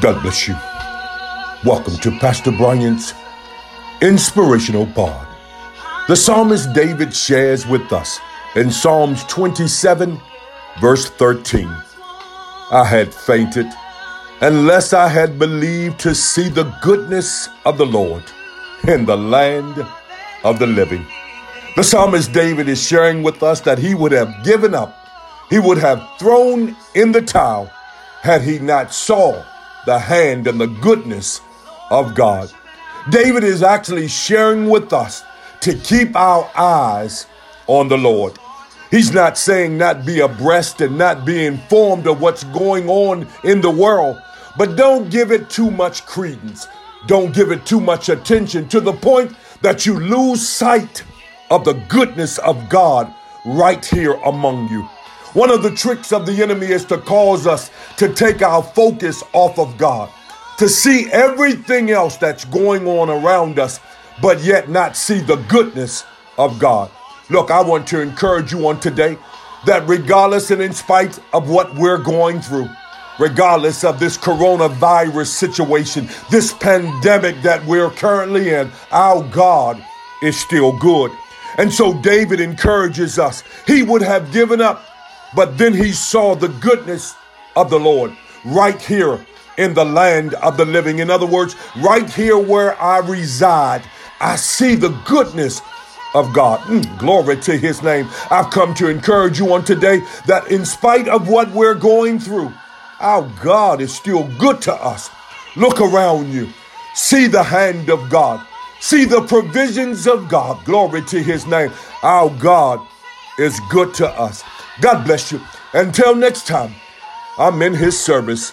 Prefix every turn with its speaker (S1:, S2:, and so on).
S1: God bless you. Welcome to Pastor Bryant's Inspirational Pod. The psalmist David shares with us in Psalms 27, verse 13 I had fainted unless I had believed to see the goodness of the Lord in the land of the living. The psalmist David is sharing with us that he would have given up, he would have thrown in the towel had he not saw the hand and the goodness of God. David is actually sharing with us to keep our eyes on the Lord. He's not saying not be abreast and not be informed of what's going on in the world, but don't give it too much credence. Don't give it too much attention to the point that you lose sight of the goodness of God right here among you. One of the tricks of the enemy is to cause us to take our focus off of God to see everything else that's going on around us, but yet not see the goodness of God. Look, I want to encourage you on today that regardless and in spite of what we're going through, regardless of this coronavirus situation, this pandemic that we're currently in, our God is still good. And so David encourages us. He would have given up, but then he saw the goodness of the Lord right here in the land of the living. In other words, right here where I reside, I see the goodness of God. Mm, glory to his name. I've come to encourage you on today that in spite of what we're going through, our God is still good to us. Look around you. See the hand of God. See the provisions of God. Glory to his name. Our God is good to us. God bless you. Until next time, I'm in his service.